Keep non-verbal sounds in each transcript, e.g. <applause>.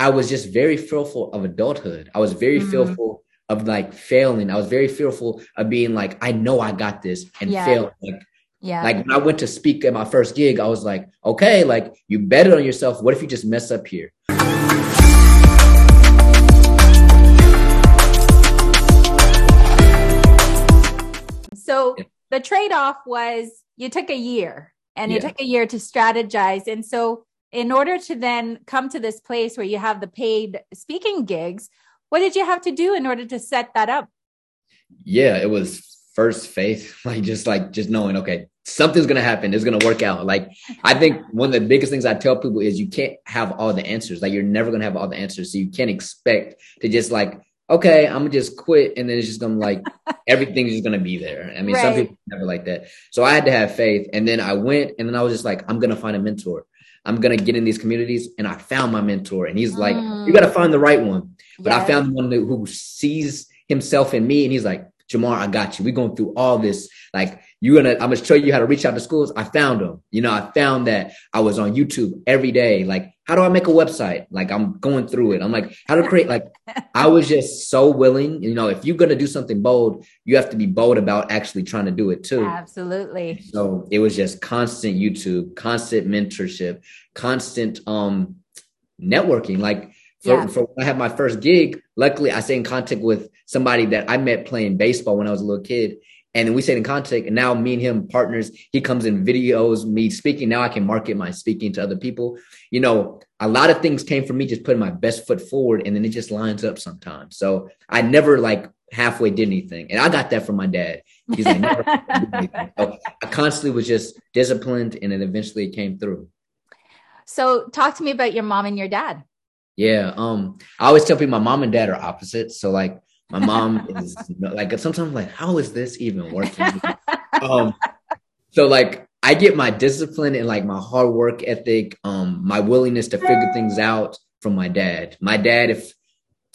I was just very fearful of adulthood. I was very mm-hmm. fearful of like failing. I was very fearful of being like, I know I got this and yeah. fail. Like, yeah. Like when I went to speak at my first gig, I was like, okay, like you bet it on yourself. What if you just mess up here? So the trade off was you took a year and yeah. you took a year to strategize. And so, in order to then come to this place where you have the paid speaking gigs, what did you have to do in order to set that up? Yeah, it was first faith, <laughs> like just like just knowing, okay, something's gonna happen, it's gonna work out. Like I think one of the biggest things I tell people is you can't have all the answers. Like you're never gonna have all the answers. So you can't expect to just like okay, I'm gonna just quit, and then it's just gonna like <laughs> everything's just gonna be there. I mean, right. some people never like that. So I had to have faith, and then I went, and then I was just like, I'm gonna find a mentor. I'm gonna get in these communities, and I found my mentor, and he's like, mm. you gotta find the right one. But yes. I found the one who sees himself in me, and he's like, Jamar, I got you. We're going through all this. Like, you're gonna, I'm gonna show you how to reach out to schools. I found them. You know, I found that I was on YouTube every day. Like, how do I make a website? Like, I'm going through it. I'm like, how to create, like, I was just so willing. You know, if you're gonna do something bold, you have to be bold about actually trying to do it too. Absolutely. So it was just constant YouTube, constant mentorship, constant um networking. Like, for, yeah. for when I had my first gig, luckily I stayed in contact with somebody that I met playing baseball when I was a little kid. And then we stayed in contact and now me and him partners. He comes in videos, me speaking. Now I can market my speaking to other people. You know, a lot of things came from me just putting my best foot forward and then it just lines up sometimes. So I never like halfway did anything. And I got that from my dad. He's like, never <laughs> so I constantly was just disciplined and then eventually it came through. So talk to me about your mom and your dad. Yeah. Um, I always tell people my mom and dad are opposites. So like my mom <laughs> is like sometimes I'm like, how is this even working? <laughs> um, so like I get my discipline and like my hard work ethic, um, my willingness to figure things out from my dad. My dad, if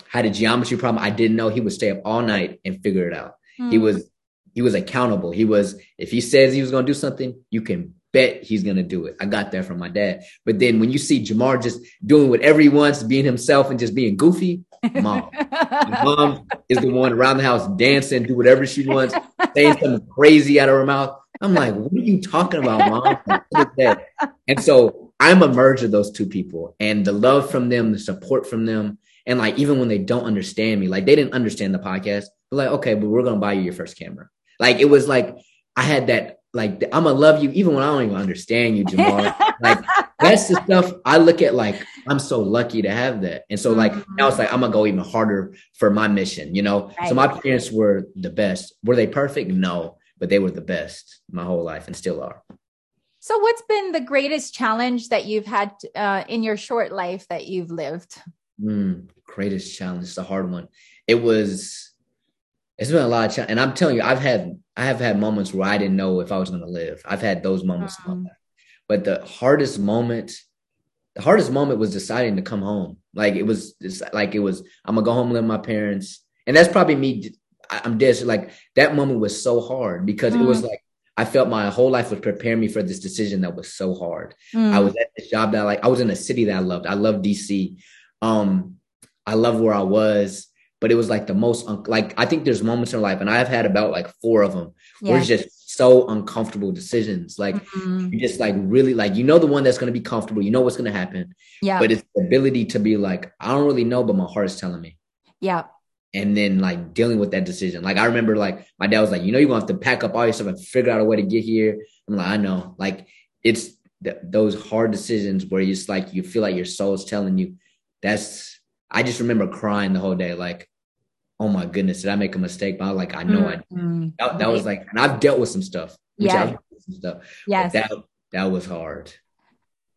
had a geometry problem I didn't know, he would stay up all night and figure it out. Mm. He was he was accountable. He was if he says he was gonna do something, you can bet he's gonna do it. I got that from my dad. But then when you see Jamar just doing whatever he wants, being himself and just being goofy, mom. <laughs> mom is the one around the house dancing, do whatever she wants, saying something crazy out of her mouth. I'm like, what are you talking about, mom? and so I'm a merge of those two people and the love from them, the support from them. And like, even when they don't understand me, like they didn't understand the podcast, but like, okay, but we're going to buy you your first camera. Like, it was like, I had that like I'm gonna love you even when I don't even understand you, Jamar. <laughs> like that's the stuff I look at like I'm so lucky to have that. And so like mm-hmm. now it's like I'm gonna go even harder for my mission, you know. Right. So my parents were the best. Were they perfect? No, but they were the best my whole life and still are. So what's been the greatest challenge that you've had uh, in your short life that you've lived? Mm, greatest challenge, the hard one. It was it's been a lot of challenge. And I'm telling you, I've had I have had moments where I didn't know if I was going to live. I've had those moments. But the hardest moment, the hardest moment was deciding to come home. Like it was just, like it was, I'm gonna go home and live with my parents. And that's probably me. I'm dead. Like that moment was so hard because mm-hmm. it was mm. like I felt my whole life was preparing me for this decision that was so hard. Mm-hmm. I was at this job that I like. I was in a city that I loved. I love DC. Um, I love where I was but it was like the most un- like I think there's moments in life, and I've had about like four of them yeah. where it's just so uncomfortable decisions. Like mm-hmm. you just like really like you know the one that's going to be comfortable, you know what's going to happen. Yeah. But it's the ability to be like I don't really know, but my heart is telling me. Yeah. And then like dealing with that decision. Like I remember like my dad was like, you know, you're gonna have to pack up all your stuff and figure out a way to get here. I'm like, I know. Like it's th- those hard decisions where you just like you feel like your soul's telling you. That's I just remember crying the whole day, like oh my goodness, did I make a mistake? But I was like, I know mm-hmm. I that, that was like, and I've dealt with some stuff. Yeah. Some stuff. Yes. That that was hard.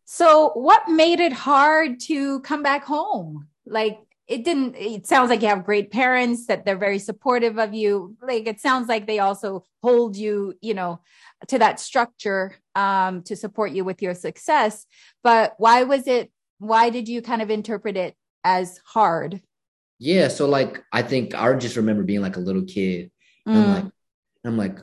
So what made it hard to come back home? Like it didn't it sounds like you have great parents that they're very supportive of you. Like it sounds like they also hold you, you know, to that structure um to support you with your success. But why was it why did you kind of interpret it as hard? Yeah, so like I think I just remember being like a little kid. Mm. I'm like, I'm like,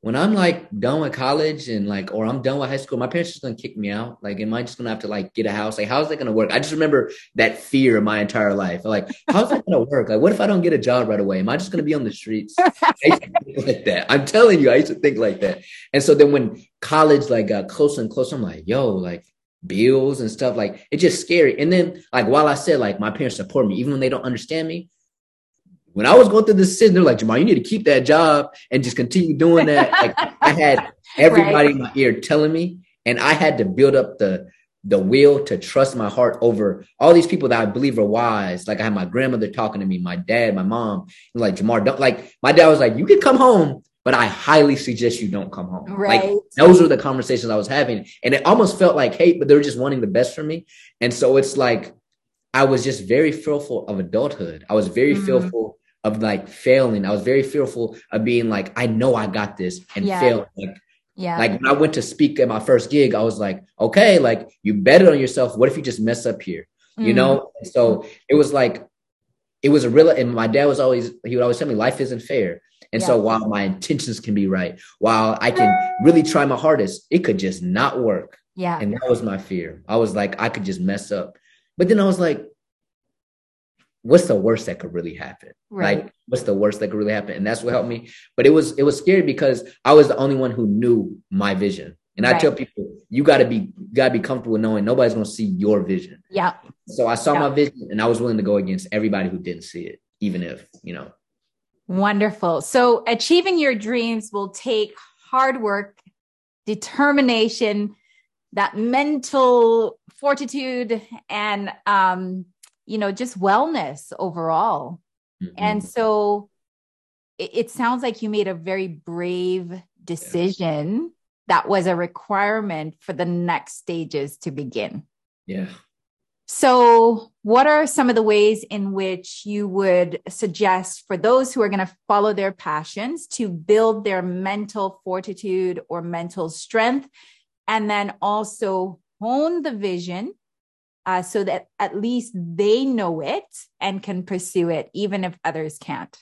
when I'm like done with college and like, or I'm done with high school, my parents just gonna kick me out. Like, am I just gonna have to like get a house? Like, how's that gonna work? I just remember that fear my entire life. Like, how's that gonna work? Like, what if I don't get a job right away? Am I just gonna be on the streets? <laughs> like that. I'm telling you, I used to think like that. And so then when college like got closer and closer, I'm like, yo, like bills and stuff, like it's just scary. And then like while I said like my parents support me, even when they don't understand me, when I was going through this decision, they're like, Jamar, you need to keep that job and just continue doing that. <laughs> like I had everybody right. in my ear telling me, and I had to build up the the will to trust my heart over all these people that I believe are wise. Like I had my grandmother talking to me, my dad, my mom, and like Jamar, don't like my dad was like, you can come home, but I highly suggest you don't come home. Right. Like those were the conversations I was having. And it almost felt like hate, but they were just wanting the best for me. And so it's like I was just very fearful of adulthood. I was very mm-hmm. fearful of like failing. I was very fearful of being like, I know I got this and yeah. fail. Like, yeah. Like when I went to speak at my first gig, I was like, okay, like you bet it on yourself. What if you just mess up here? Mm-hmm. You know? So it was like, it was a real, and my dad was always, he would always tell me life isn't fair. And yeah. so while my intentions can be right, while I can really try my hardest, it could just not work. Yeah. And that was my fear. I was like, I could just mess up. But then I was like, what's the worst that could really happen? Right. Like, what's the worst that could really happen? And that's what helped me. But it was it was scary because I was the only one who knew my vision. And right. I tell people, you gotta be gotta be comfortable knowing nobody's gonna see your vision. Yeah. So I saw yeah. my vision and I was willing to go against everybody who didn't see it, even if, you know. Wonderful. So achieving your dreams will take hard work, determination, that mental fortitude and um you know, just wellness overall. Mm-hmm. And so it, it, sounds like you made a very brave decision yes. that was a requirement for the next stages to begin. Yeah. So, what are some of the ways in which you would suggest for those who are going to follow their passions to build their mental fortitude or mental strength and then also hone the vision uh, so that at least they know it and can pursue it, even if others can't?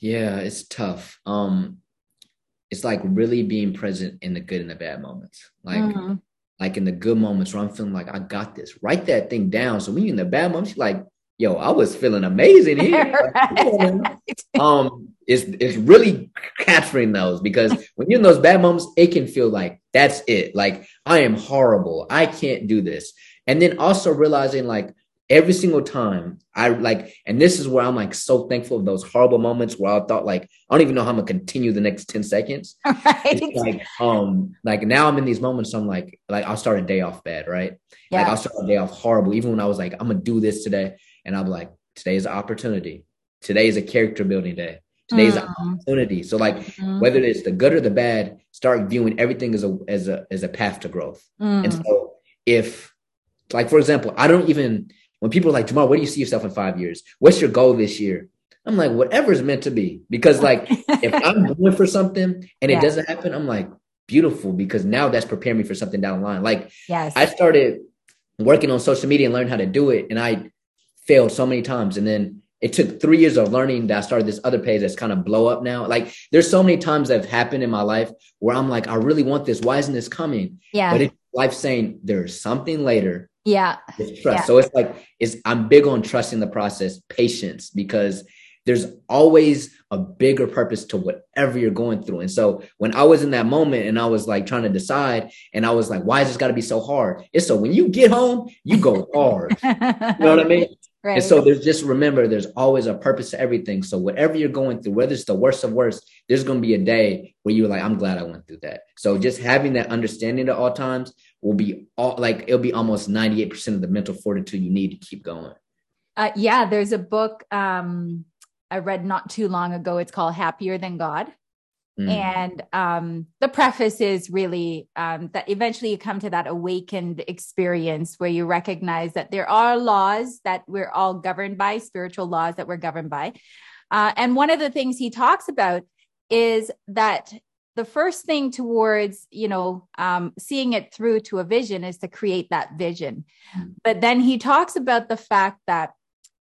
Yeah, it's tough. Um, it's like really being present in the good and the bad moments. Like, mm-hmm. Like in the good moments where I'm feeling like I got this. Write that thing down. So when you're in the bad moments, you're like, yo, I was feeling amazing here. <laughs> right. um, it's it's really capturing those because <laughs> when you're in those bad moments, it can feel like that's it. Like I am horrible. I can't do this. And then also realizing like every single time I like, and this is where I'm like so thankful of those horrible moments where I thought like, I don't even know how I'm gonna continue the next 10 seconds. <laughs> Right. like, um, like now I'm in these moments, I'm like, like I'll start a day off bad, right? Yeah. Like I'll start a day off horrible, even when I was like, I'm gonna do this today. And I'm like, today is an opportunity. Today is a character building day. Today's mm. an opportunity. So like mm. whether it's the good or the bad, start viewing everything as a as a as a path to growth. Mm. And so if like, for example, I don't even, when people are like, Jamar, where do you see yourself in five years? What's your goal this year? I'm like, whatever's meant to be. Because, like, if <laughs> I'm going for something and yeah. it doesn't happen, I'm like, beautiful, because now that's preparing me for something down the line. Like, yes. I started working on social media and learned how to do it. And I failed so many times. And then it took three years of learning that I started this other page that's kind of blow up now. Like there's so many times that have happened in my life where I'm like, I really want this. Why isn't this coming? Yeah. But it's life saying there's something later yeah. It's trust. Yeah. So it's like it's I'm big on trusting the process, patience, because there's always a bigger purpose to whatever you're going through. And so when I was in that moment and I was like trying to decide, and I was like, why is this got to be so hard? It's so when you get home, you go hard. <laughs> you know what I mean? Right. And so there's just remember, there's always a purpose to everything. So whatever you're going through, whether it's the worst of worst, there's going to be a day where you're like, I'm glad I went through that. So just having that understanding at all times will be all like it'll be almost 98% of the mental fortitude you need to keep going. Uh, yeah, there's a book um, I read not too long ago. It's called Happier Than God. Mm. And um, the preface is really um, that eventually you come to that awakened experience where you recognize that there are laws that we're all governed by, spiritual laws that we're governed by. Uh, and one of the things he talks about is that the first thing towards you know um, seeing it through to a vision is to create that vision mm-hmm. but then he talks about the fact that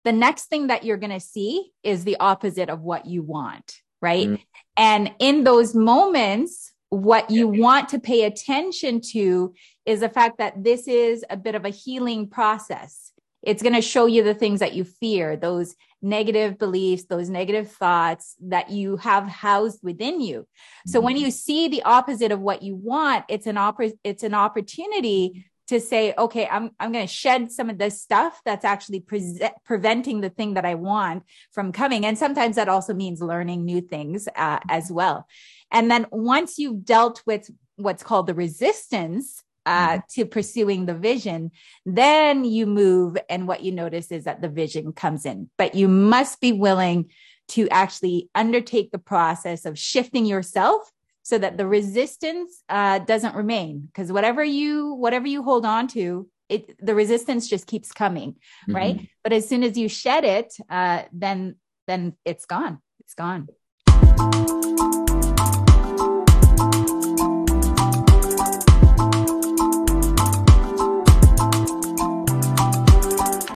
the next thing that you're going to see is the opposite of what you want right? Mm. And in those moments, what you want to pay attention to is the fact that this is a bit of a healing process. It's going to show you the things that you fear, those negative beliefs, those negative thoughts that you have housed within you. So when mm-hmm. you see the opposite of what you want, it's an oppor- it's an opportunity to say, okay, I'm, I'm going to shed some of this stuff that's actually pre- preventing the thing that I want from coming. And sometimes that also means learning new things uh, as well. And then once you've dealt with what's called the resistance, uh, mm-hmm. to pursuing the vision, then you move. And what you notice is that the vision comes in, but you must be willing to actually undertake the process of shifting yourself so that the resistance uh, doesn't remain because whatever you whatever you hold on to it the resistance just keeps coming mm-hmm. right? But as soon as you shed it uh, then then it's gone. It's gone